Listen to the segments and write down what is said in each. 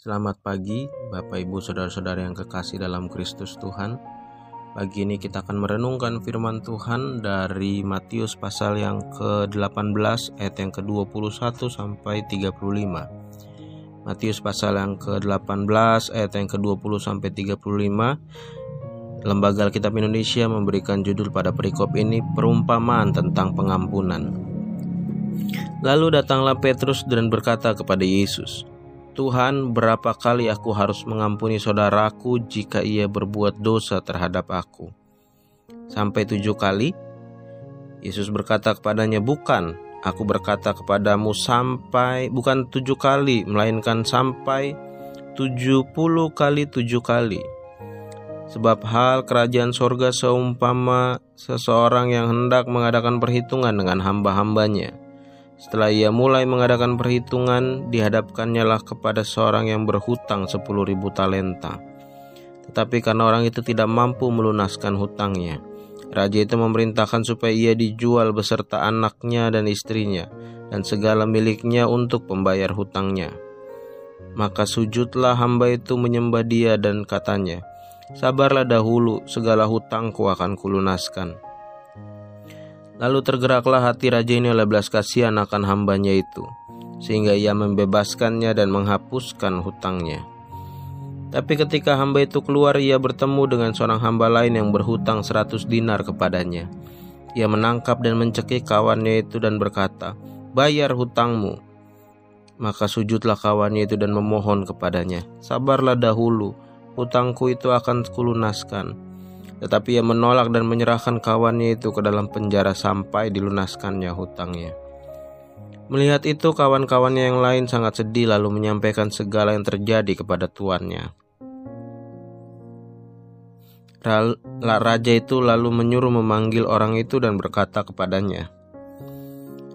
Selamat pagi, Bapak Ibu Saudara-saudara yang kekasih dalam Kristus Tuhan. Pagi ini kita akan merenungkan firman Tuhan dari Matius pasal yang ke-18 ayat yang ke-21 sampai 35. Matius pasal yang ke-18 ayat yang ke-20 sampai 35. Lembaga Alkitab Indonesia memberikan judul pada perikop ini perumpamaan tentang pengampunan. Lalu datanglah Petrus dan berkata kepada Yesus, Tuhan, berapa kali aku harus mengampuni saudaraku jika ia berbuat dosa terhadap aku? Sampai tujuh kali? Yesus berkata kepadanya, bukan, aku berkata kepadamu sampai, bukan tujuh kali, melainkan sampai tujuh puluh kali tujuh kali. Sebab hal kerajaan sorga seumpama seseorang yang hendak mengadakan perhitungan dengan hamba-hambanya setelah ia mulai mengadakan perhitungan, dihadapkannya lah kepada seorang yang berhutang sepuluh ribu talenta. Tetapi karena orang itu tidak mampu melunaskan hutangnya, raja itu memerintahkan supaya ia dijual beserta anaknya dan istrinya, dan segala miliknya untuk pembayar hutangnya. Maka sujudlah hamba itu menyembah dia dan katanya, Sabarlah dahulu, segala hutangku akan kulunaskan. Lalu tergeraklah hati raja ini oleh belas kasihan akan hambanya itu, sehingga ia membebaskannya dan menghapuskan hutangnya. Tapi ketika hamba itu keluar, ia bertemu dengan seorang hamba lain yang berhutang seratus dinar kepadanya. Ia menangkap dan mencekik kawannya itu dan berkata, Bayar hutangmu. Maka sujudlah kawannya itu dan memohon kepadanya, Sabarlah dahulu, hutangku itu akan kulunaskan. Tetapi ia menolak dan menyerahkan kawannya itu ke dalam penjara sampai dilunaskannya hutangnya. Melihat itu, kawan-kawannya yang lain sangat sedih lalu menyampaikan segala yang terjadi kepada tuannya. Raja itu lalu menyuruh memanggil orang itu dan berkata kepadanya,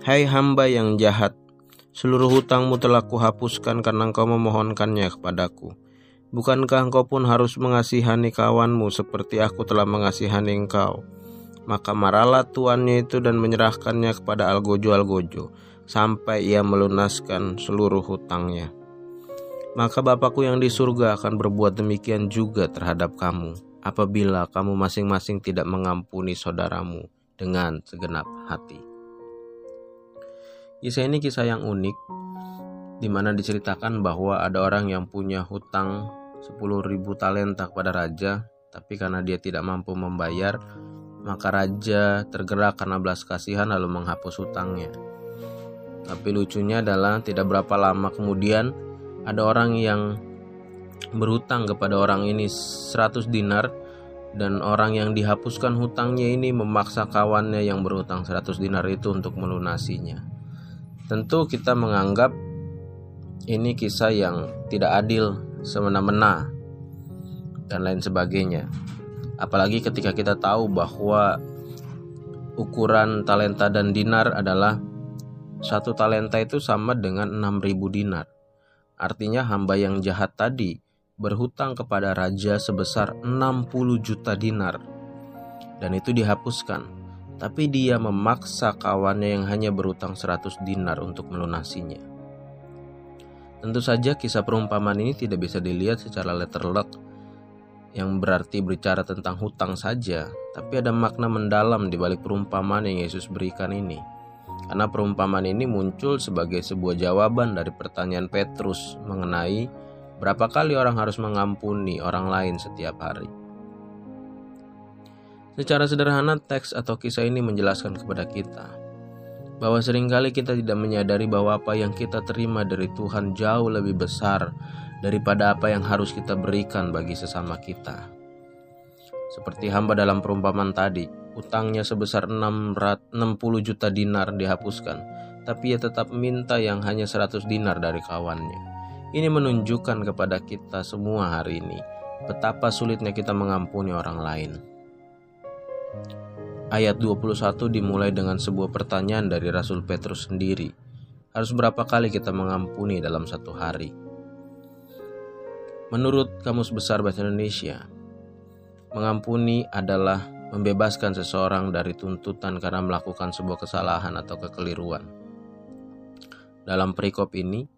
Hai hamba yang jahat, seluruh hutangmu telah kuhapuskan karena engkau memohonkannya kepadaku. Bukankah engkau pun harus mengasihani kawanmu seperti aku telah mengasihani engkau? Maka marahlah tuannya itu dan menyerahkannya kepada Algojo-Algojo sampai ia melunaskan seluruh hutangnya. Maka Bapakku yang di surga akan berbuat demikian juga terhadap kamu apabila kamu masing-masing tidak mengampuni saudaramu dengan segenap hati. Kisah ini kisah yang unik di mana diceritakan bahwa ada orang yang punya hutang 10.000 talenta kepada raja, tapi karena dia tidak mampu membayar, maka raja tergerak karena belas kasihan lalu menghapus hutangnya. Tapi lucunya adalah tidak berapa lama kemudian ada orang yang berhutang kepada orang ini 100 dinar dan orang yang dihapuskan hutangnya ini memaksa kawannya yang berhutang 100 dinar itu untuk melunasinya. Tentu kita menganggap ini kisah yang tidak adil semena-mena dan lain sebagainya. Apalagi ketika kita tahu bahwa ukuran talenta dan dinar adalah satu talenta itu sama dengan 6000 dinar. Artinya hamba yang jahat tadi berhutang kepada raja sebesar 60 juta dinar. Dan itu dihapuskan. Tapi dia memaksa kawannya yang hanya berhutang 100 dinar untuk melunasinya. Tentu saja kisah perumpamaan ini tidak bisa dilihat secara letterlock yang berarti berbicara tentang hutang saja, tapi ada makna mendalam di balik perumpamaan yang Yesus berikan ini. Karena perumpamaan ini muncul sebagai sebuah jawaban dari pertanyaan Petrus mengenai berapa kali orang harus mengampuni orang lain setiap hari. Secara sederhana, teks atau kisah ini menjelaskan kepada kita bahwa sering kali kita tidak menyadari bahwa apa yang kita terima dari Tuhan jauh lebih besar daripada apa yang harus kita berikan bagi sesama kita. Seperti hamba dalam perumpamaan tadi, utangnya sebesar 60 juta dinar dihapuskan, tapi ia tetap minta yang hanya 100 dinar dari kawannya. Ini menunjukkan kepada kita semua hari ini betapa sulitnya kita mengampuni orang lain. Ayat 21 dimulai dengan sebuah pertanyaan dari Rasul Petrus sendiri. Harus berapa kali kita mengampuni dalam satu hari? Menurut Kamus Besar Bahasa Indonesia, mengampuni adalah membebaskan seseorang dari tuntutan karena melakukan sebuah kesalahan atau kekeliruan. Dalam perikop ini,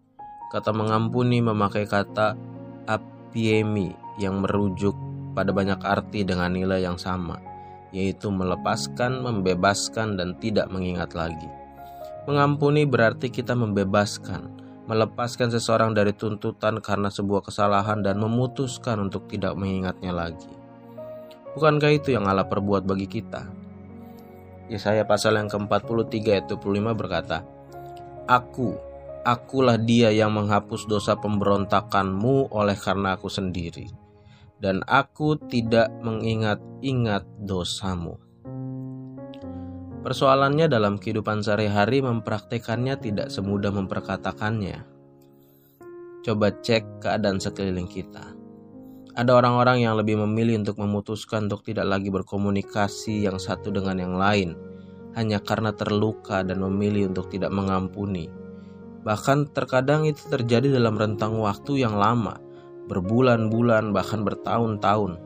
Kata mengampuni memakai kata apiemi yang merujuk pada banyak arti dengan nilai yang sama, yaitu melepaskan, membebaskan, dan tidak mengingat lagi. Mengampuni berarti kita membebaskan, melepaskan seseorang dari tuntutan karena sebuah kesalahan dan memutuskan untuk tidak mengingatnya lagi. Bukankah itu yang Allah perbuat bagi kita? Yesaya pasal yang ke-43 ayat 25 berkata, Aku, akulah dia yang menghapus dosa pemberontakanmu oleh karena aku sendiri, dan aku tidak mengingat-ingat dosamu. Persoalannya dalam kehidupan sehari-hari mempraktekannya tidak semudah memperkatakannya. Coba cek keadaan sekeliling kita. Ada orang-orang yang lebih memilih untuk memutuskan untuk tidak lagi berkomunikasi yang satu dengan yang lain, hanya karena terluka dan memilih untuk tidak mengampuni. Bahkan terkadang itu terjadi dalam rentang waktu yang lama, berbulan-bulan, bahkan bertahun-tahun.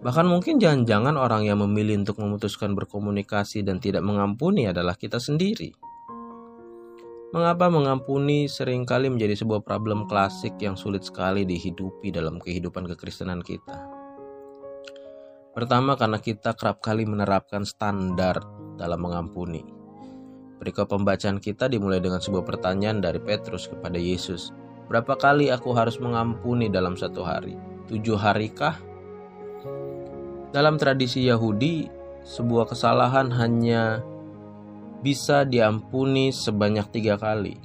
Bahkan mungkin jangan-jangan orang yang memilih untuk memutuskan berkomunikasi dan tidak mengampuni adalah kita sendiri. Mengapa mengampuni sering kali menjadi sebuah problem klasik yang sulit sekali dihidupi dalam kehidupan kekristenan kita? Pertama karena kita kerap kali menerapkan standar dalam mengampuni. Berikut pembacaan kita dimulai dengan sebuah pertanyaan dari Petrus kepada Yesus. Berapa kali aku harus mengampuni dalam satu hari? Tujuh harikah? Dalam tradisi Yahudi, sebuah kesalahan hanya bisa diampuni sebanyak tiga kali.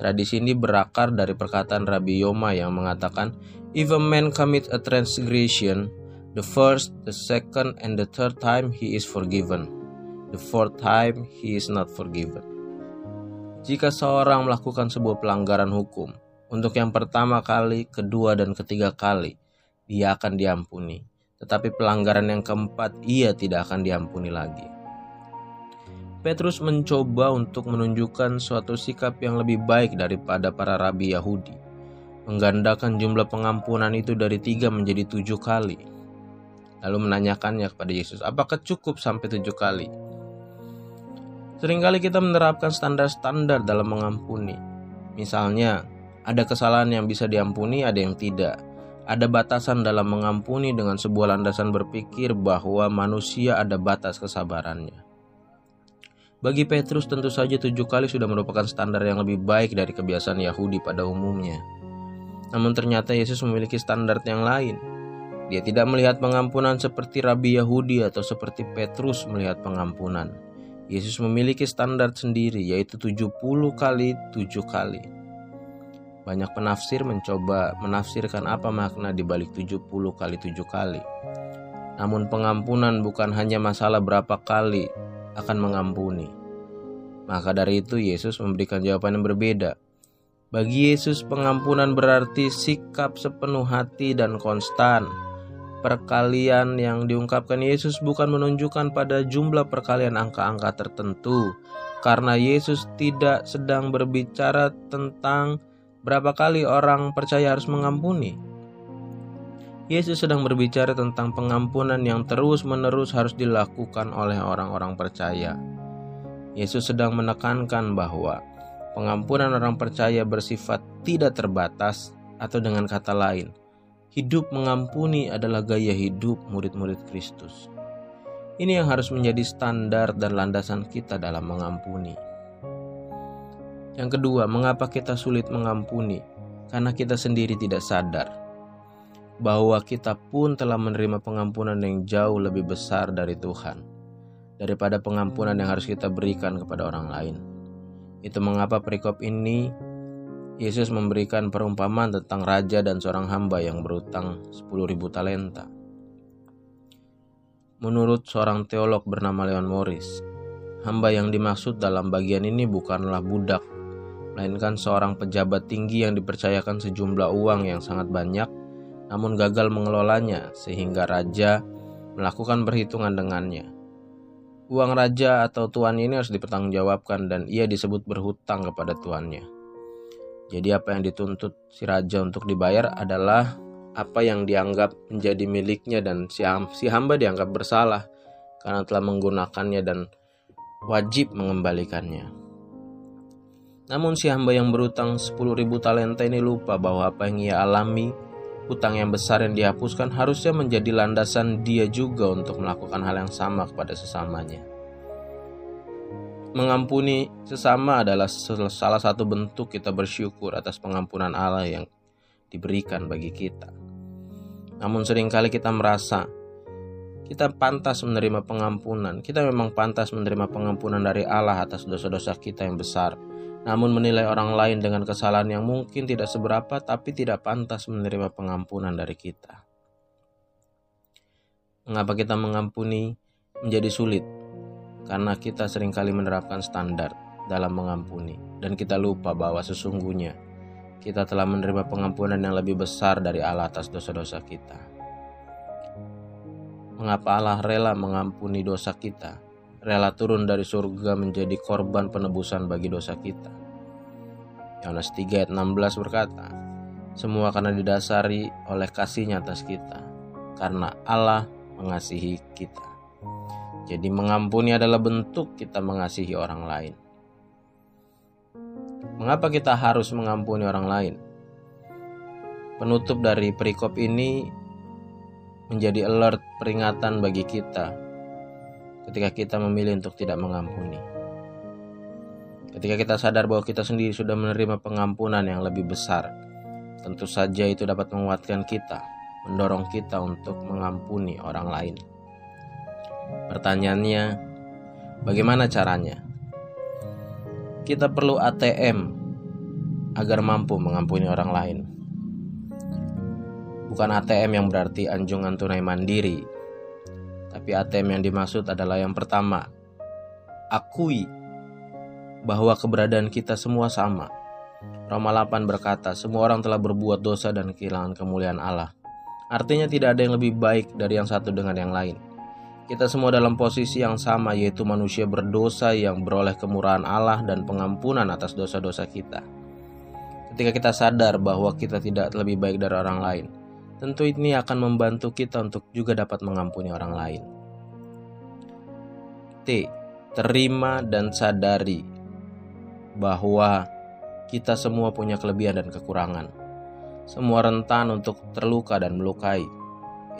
Tradisi ini berakar dari perkataan Rabbi Yoma yang mengatakan, If a man commit a transgression, the first, the second, and the third time he is forgiven. The fourth time he is not forgiven. Jika seorang melakukan sebuah pelanggaran hukum, untuk yang pertama kali, kedua, dan ketiga kali, dia akan diampuni tetapi pelanggaran yang keempat ia tidak akan diampuni lagi. Petrus mencoba untuk menunjukkan suatu sikap yang lebih baik daripada para rabi Yahudi, menggandakan jumlah pengampunan itu dari tiga menjadi tujuh kali, lalu menanyakannya kepada Yesus, apakah cukup sampai tujuh kali? Seringkali kita menerapkan standar-standar dalam mengampuni. Misalnya, ada kesalahan yang bisa diampuni, ada yang tidak. Ada batasan dalam mengampuni dengan sebuah landasan berpikir bahwa manusia ada batas kesabarannya. Bagi Petrus tentu saja tujuh kali sudah merupakan standar yang lebih baik dari kebiasaan Yahudi pada umumnya. Namun ternyata Yesus memiliki standar yang lain. Dia tidak melihat pengampunan seperti Rabi Yahudi atau seperti Petrus melihat pengampunan. Yesus memiliki standar sendiri yaitu 70 kali tujuh kali. Banyak penafsir mencoba menafsirkan apa makna di balik 70 kali 7 kali. Namun pengampunan bukan hanya masalah berapa kali akan mengampuni. Maka dari itu Yesus memberikan jawaban yang berbeda. Bagi Yesus pengampunan berarti sikap sepenuh hati dan konstan. Perkalian yang diungkapkan Yesus bukan menunjukkan pada jumlah perkalian angka-angka tertentu, karena Yesus tidak sedang berbicara tentang Berapa kali orang percaya harus mengampuni? Yesus sedang berbicara tentang pengampunan yang terus-menerus harus dilakukan oleh orang-orang percaya. Yesus sedang menekankan bahwa pengampunan orang percaya bersifat tidak terbatas, atau dengan kata lain, hidup mengampuni adalah gaya hidup murid-murid Kristus. Ini yang harus menjadi standar dan landasan kita dalam mengampuni. Yang kedua, mengapa kita sulit mengampuni? Karena kita sendiri tidak sadar bahwa kita pun telah menerima pengampunan yang jauh lebih besar dari Tuhan daripada pengampunan yang harus kita berikan kepada orang lain. Itu mengapa perikop ini Yesus memberikan perumpamaan tentang raja dan seorang hamba yang berutang 10.000 talenta. Menurut seorang teolog bernama Leon Morris, hamba yang dimaksud dalam bagian ini bukanlah budak melainkan seorang pejabat tinggi yang dipercayakan sejumlah uang yang sangat banyak, namun gagal mengelolanya sehingga raja melakukan perhitungan dengannya. Uang raja atau tuan ini harus dipertanggungjawabkan dan ia disebut berhutang kepada tuannya. Jadi apa yang dituntut si raja untuk dibayar adalah apa yang dianggap menjadi miliknya dan si hamba dianggap bersalah karena telah menggunakannya dan wajib mengembalikannya. Namun si hamba yang berutang 10 ribu talenta ini lupa bahwa apa yang ia alami, hutang yang besar yang dihapuskan harusnya menjadi landasan dia juga untuk melakukan hal yang sama kepada sesamanya. Mengampuni sesama adalah salah satu bentuk kita bersyukur atas pengampunan Allah yang diberikan bagi kita. Namun sering kali kita merasa kita pantas menerima pengampunan. Kita memang pantas menerima pengampunan dari Allah atas dosa-dosa kita yang besar namun menilai orang lain dengan kesalahan yang mungkin tidak seberapa tapi tidak pantas menerima pengampunan dari kita. Mengapa kita mengampuni menjadi sulit? Karena kita sering kali menerapkan standar dalam mengampuni dan kita lupa bahwa sesungguhnya kita telah menerima pengampunan yang lebih besar dari Allah atas dosa-dosa kita. Mengapa Allah rela mengampuni dosa kita rela turun dari surga menjadi korban penebusan bagi dosa kita. Yohanes 3 ayat 16 berkata, Semua karena didasari oleh kasihnya atas kita, karena Allah mengasihi kita. Jadi mengampuni adalah bentuk kita mengasihi orang lain. Mengapa kita harus mengampuni orang lain? Penutup dari perikop ini menjadi alert peringatan bagi kita ketika kita memilih untuk tidak mengampuni. Ketika kita sadar bahwa kita sendiri sudah menerima pengampunan yang lebih besar, tentu saja itu dapat menguatkan kita, mendorong kita untuk mengampuni orang lain. Pertanyaannya, bagaimana caranya? Kita perlu ATM agar mampu mengampuni orang lain. Bukan ATM yang berarti anjungan tunai mandiri tapi ATM yang dimaksud adalah yang pertama, akui bahwa keberadaan kita semua sama. Roma 8 berkata, semua orang telah berbuat dosa dan kehilangan kemuliaan Allah. Artinya tidak ada yang lebih baik dari yang satu dengan yang lain. Kita semua dalam posisi yang sama yaitu manusia berdosa yang beroleh kemurahan Allah dan pengampunan atas dosa-dosa kita. Ketika kita sadar bahwa kita tidak lebih baik dari orang lain, tentu ini akan membantu kita untuk juga dapat mengampuni orang lain. T. Terima dan sadari bahwa kita semua punya kelebihan dan kekurangan. Semua rentan untuk terluka dan melukai.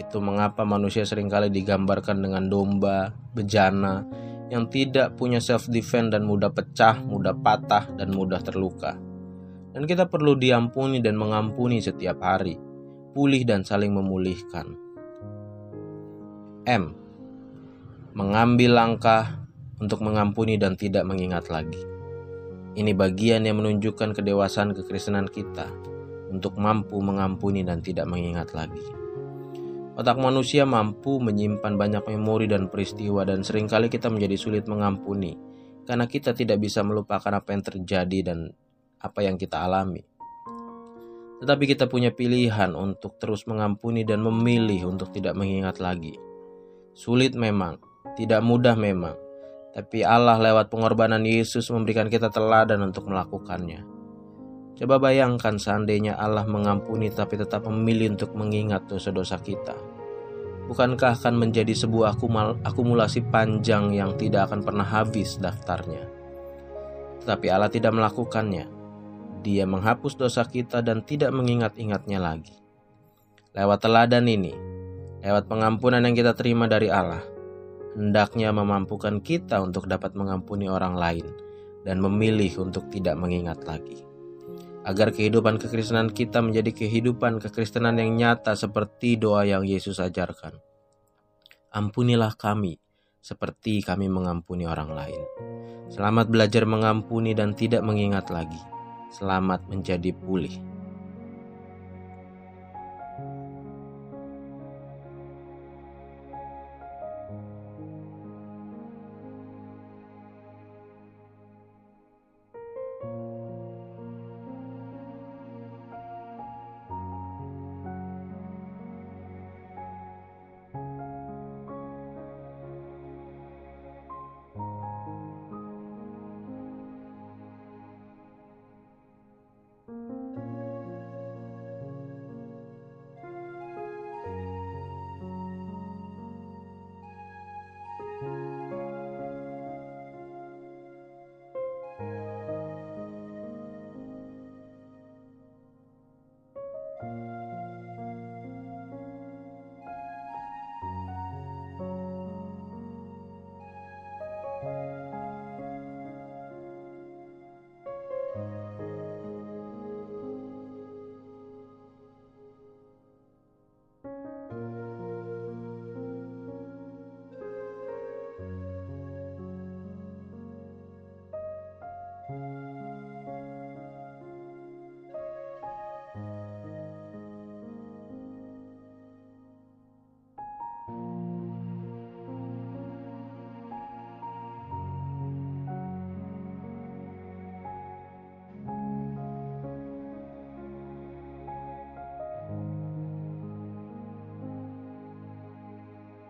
Itu mengapa manusia sering kali digambarkan dengan domba, bejana, yang tidak punya self defense dan mudah pecah, mudah patah, dan mudah terluka. Dan kita perlu diampuni dan mengampuni setiap hari pulih dan saling memulihkan. M. Mengambil langkah untuk mengampuni dan tidak mengingat lagi. Ini bagian yang menunjukkan kedewasaan kekristenan kita untuk mampu mengampuni dan tidak mengingat lagi. Otak manusia mampu menyimpan banyak memori dan peristiwa dan sering kali kita menjadi sulit mengampuni karena kita tidak bisa melupakan apa yang terjadi dan apa yang kita alami. Tetapi kita punya pilihan untuk terus mengampuni dan memilih untuk tidak mengingat lagi. Sulit memang, tidak mudah memang, tapi Allah lewat pengorbanan Yesus memberikan kita teladan untuk melakukannya. Coba bayangkan seandainya Allah mengampuni tapi tetap memilih untuk mengingat dosa-dosa kita. Bukankah akan menjadi sebuah akumulasi panjang yang tidak akan pernah habis daftarnya? Tetapi Allah tidak melakukannya dia menghapus dosa kita dan tidak mengingat-ingatnya lagi. Lewat teladan ini, lewat pengampunan yang kita terima dari Allah, hendaknya memampukan kita untuk dapat mengampuni orang lain dan memilih untuk tidak mengingat lagi. Agar kehidupan kekristenan kita menjadi kehidupan kekristenan yang nyata seperti doa yang Yesus ajarkan. Ampunilah kami, seperti kami mengampuni orang lain. Selamat belajar mengampuni dan tidak mengingat lagi selamat menjadi pulih.